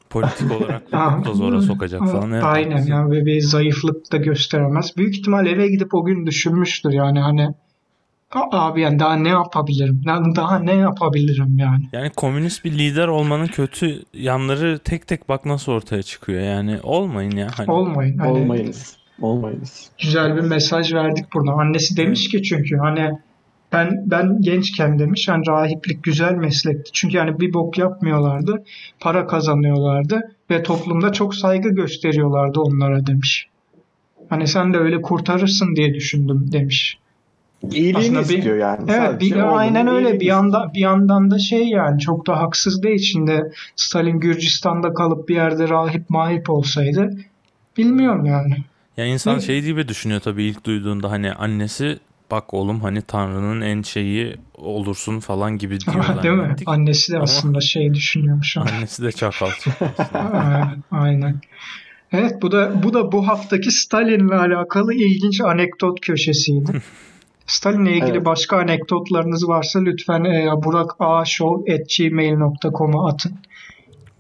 Politik olarak <laughs> da zora sokacak falan. Evet. Aynen yani ve bir zayıflık da gösteremez. Büyük ihtimal eve gidip o gün düşünmüştür yani hani "A- abi yani daha ne yapabilirim? Yani daha ne yapabilirim yani? Yani komünist bir lider olmanın kötü yanları tek tek bak nasıl ortaya çıkıyor. Yani olmayın ya. Hani Olmayın. Hani olmayınız. Olmayınız. güzel bir mesaj verdik burada. Annesi demiş ki çünkü hani ben ben gençken demiş hani rahiplik güzel meslekti. Çünkü yani bir bok yapmıyorlardı. Para kazanıyorlardı ve toplumda çok saygı gösteriyorlardı onlara demiş. Hani sen de öyle kurtarırsın diye düşündüm demiş. İyiliğini Aslında bir- istiyor yani. Evet Sadece bir, aynen öyle bir yanda bir yandan da şey yani çok da haksız değil şimdi Stalin Gürcistan'da kalıp bir yerde rahip mahip olsaydı bilmiyorum yani. ya insan Ne? şey gibi düşünüyor tabii ilk duyduğunda hani annesi bak oğlum hani Tanrı'nın en şeyi olursun falan gibi diyor. <laughs> Değil mi? zannettik. Annesi de Ama- aslında şey düşünüyormuş. Annesi de çakal. <laughs> Aynen. Evet bu da bu da bu haftaki Stalin'le alakalı ilginç anekdot köşesiydi. <laughs> Stalin'le ilgili Evet. başka anekdotlarınız varsa lütfen e, burakaşov@gmail.com'a atın.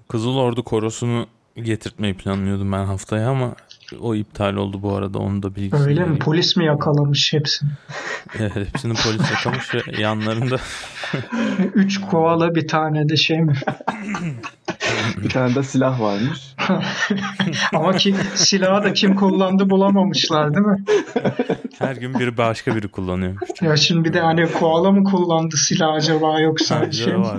Kızıl Ordu korosunu getirtmeyi planlıyordum ben haftaya ama o iptal oldu bu arada onu da bilgisini Öyle mi? Polis mi yakalamış hepsini? <laughs> Evet, hepsini polis yakamış ve yanlarında Üç koala bir tane de şey mi? <laughs> Bir tane de silah varmış. <laughs> Ama ki silahı da kim kullandı bulamamışlar değil mi? her gün biri başka biri kullanıyormuş. Ya şimdi bir de hani koala mı kullandı silah acaba yoksa Bence şey var,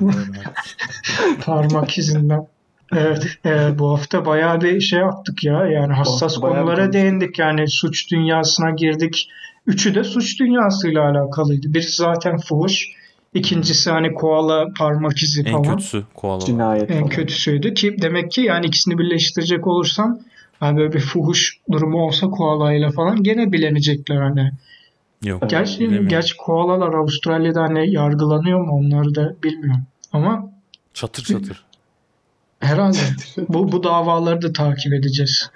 <laughs> parmak izinden. Evet, e, bu hafta bayağı bir şey yaptık ya. Yani hassas bir konulara değindik. Yani suç dünyasına girdik. Üçü de suç dünyasıyla alakalıydı. Birisi zaten fuhuş. İkincisi hani koala parmak izi En falan. kötüsü koala. Cinayet En falan. kötüsüydü ki demek ki yani ikisini birleştirecek olursam hani böyle bir fuhuş durumu olsa koalayla falan gene bilenecekler hani. Yok. Gerçi, bilemiyorum. gerçi koalalar Avustralya'da hani yargılanıyor mu onları da bilmiyorum. Ama Çatır çatır. Herhalde. <laughs> bu, bu davaları da takip edeceğiz.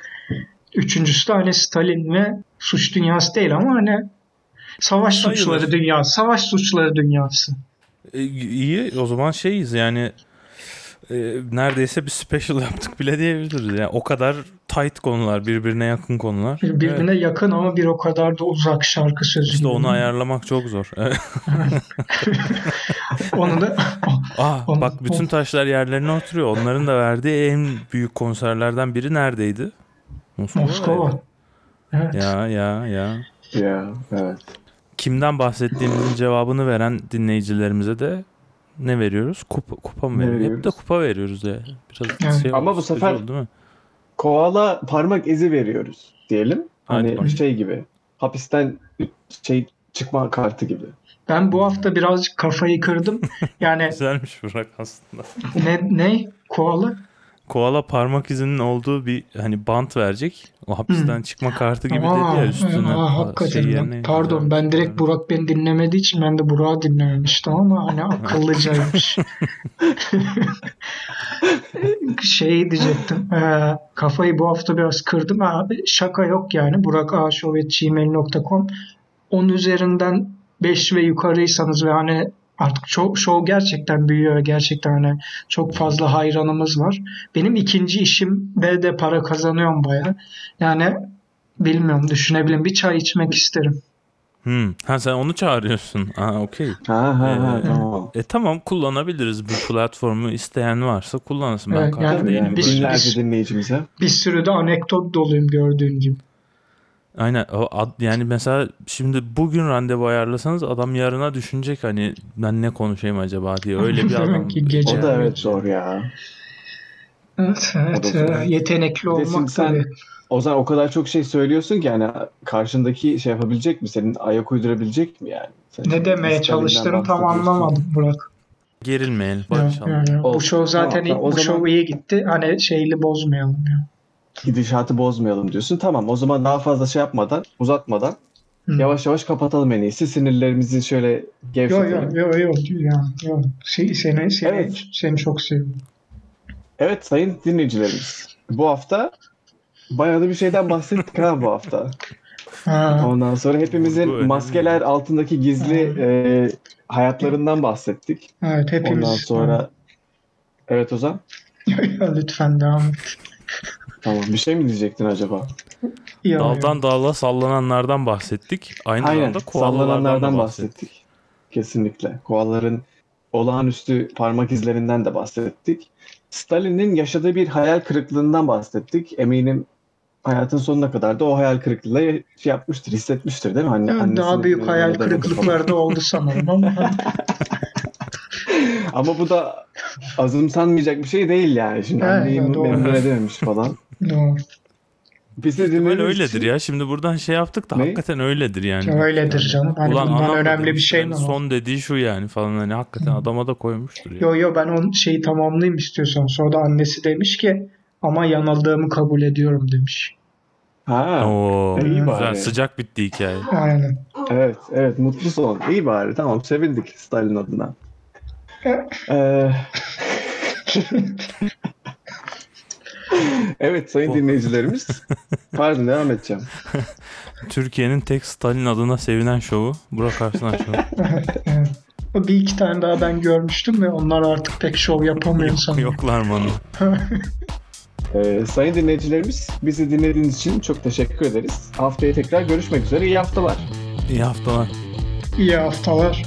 Üçüncüsü de hani Stalin ve suç dünyası değil ama hani savaş Sayılır. suçları dünyası. Savaş suçları dünyası. E, iyi o zaman şeyiz yani e, neredeyse bir special yaptık bile diyebiliriz. Yani o kadar tight konular, birbirine yakın konular. Birbirine Evet. yakın ama bir o kadar da uzak şarkı sözü. İşte gibi. onu ayarlamak çok zor. <laughs> Onu da Aa, <laughs> Onu- bak bütün taşlar yerlerine oturuyor. Onların da verdiği en büyük konserlerden biri neredeydi? Moskova. Moskova. Evet. Ya ya ya. Ya evet. Kimden bahsettiğimizin cevabını veren dinleyicilerimize de ne veriyoruz? Kupa, kupa mı veriyoruz? Hep de kupa veriyoruz ya. Biraz Evet. şey Ama oldu, bu sefer- oldu, değil mi? Koala parmak izi veriyoruz diyelim. Hadi Hani bakalım. şey gibi. Hapisten şey çıkma kartı gibi. Ben bu hafta birazcık kafayı kırdım. <laughs> Yani Güzelmiş Burak aslında. ne ne koala? Koala parmak izinin olduğu bir hani bant verecek. O hapisten çıkma kartı gibi Aa, dedi ya üstüne. aa, hakikaten şey yerine- Pardon ben direkt Burak beni dinlemediği için ben de Burak'ı dinlememiştim ama hani akıllıcaymış. <laughs> <laughs> şey diyecektim. e, kafayı bu hafta biraz kırdım. Ha, şaka yok yani. burakaşov.gmail.com 10 üzerinden 5 ve yukarıysanız ve hani artık çok show gerçekten büyüyor ve gerçekten hani çok fazla hayranımız var. Benim ikinci işimde de para kazanıyorum baya. Yani bilmiyorum düşünebilirim. Bir çay içmek isterim. Hmm. Ha sen onu çağırıyorsun. Aa okey. Ha ha ha Ee, tamam. E tamam kullanabiliriz bu platformu isteyen varsa kullansın. Ben Evet, karşı yani değilim. binlerce biz- dinleyicimize. Bir sürü de anekdot doluyum gördüğün gibi. Aynen o ad- yani mesela şimdi bugün randevu ayarlasanız adam yarına düşünecek hani ben ne konuşayım acaba diye öyle bir adam. Ki gece- O da evet zor ya. Evet, evet. O da Yetenekli olmak sen- tabii. O zaman o kadar çok şey söylüyorsun ki hani karşındaki şey yapabilecek mi? Senin ayak uydurabilecek mi yani? Sen Ne demeye çalıştığını tam anlamadım Burak. Gerilmeyelim Ya, barışalım. ya, ya. Bu show zaten Tamam, tamam. O bu zaman- show iyi gitti. Hani şeyli bozmayalım ya. Gidişatı bozmayalım diyorsun. Tamam o zaman daha fazla şey yapmadan, uzatmadan Hı. yavaş yavaş kapatalım en iyisi. Sinirlerimizi şöyle Yo gevşetelim. yo yo yo ya yo. Se- Seni seni Evet. seni çok seviyorum. Evet sayın dinleyicilerimiz. Bu hafta bayağı da bir şeyden bahsettik ha bu hafta. Ha, Ondan sonra hepimizin maskeler altındaki gizli e, hayatlarından bahsettik. evet hepimiz. Ondan sonra Evet Ozan. <laughs> Lütfen devam et. Tamam bir şey mi diyecektin acaba? Ya, Daldan dala sallananlardan bahsettik. Aynı Aynen zamanda koalalardan bahsettik. bahsettik. Kesinlikle. Koalaların olağanüstü parmak izlerinden de bahsettik. Stalin'in yaşadığı bir hayal kırıklığından bahsettik. Eminim hayatın sonuna kadar da o hayal kırıklığıyla şey yapmıştır, hissetmiştir değil mi? Anne, Evet, daha büyük yanına hayal kırıklıkları da oldu sanırım ama <laughs> Ama bu da azımsanmayacak bir şey değil yani. Şimdi Evet, anneyi memnun edememiş falan. Doğru. Bizi dinlediğiniz öyledir için ya. Şimdi buradan şey yaptık da Ne? hakikaten öyledir yani. Öyledir canım. Hani bundan anlamadım önemli bir işte. şey mi var? Son dediği şu yani falan hani hakikaten adama da koymuştur ya. Yo yo ben onun şeyi tamamlayayım istiyorsan. Sonra da annesi demiş ki ama yanıldığımı kabul ediyorum demiş. Ha, Oo, iyi güzel bari. sıcak bitti hikaye. Aynen. evet, evet mutlu son. İyi bari tamam sevindik Stalin adına. Ee, <laughs> evet sayın dinleyicilerimiz. Pardon devam edeceğim. <laughs> Türkiye'nin tek Stalin adına sevinen şovu Burak Arslan şovu. <laughs> Evet. Bir iki tane daha ben görmüştüm ve onlar artık pek şov yapamıyor sanırım. Yoklar mı onu? <laughs> Ee, sayın dinleyicilerimiz bizi dinlediğiniz için çok teşekkür ederiz. Haftaya tekrar görüşmek üzere. İyi haftalar. İyi haftalar. İyi haftalar.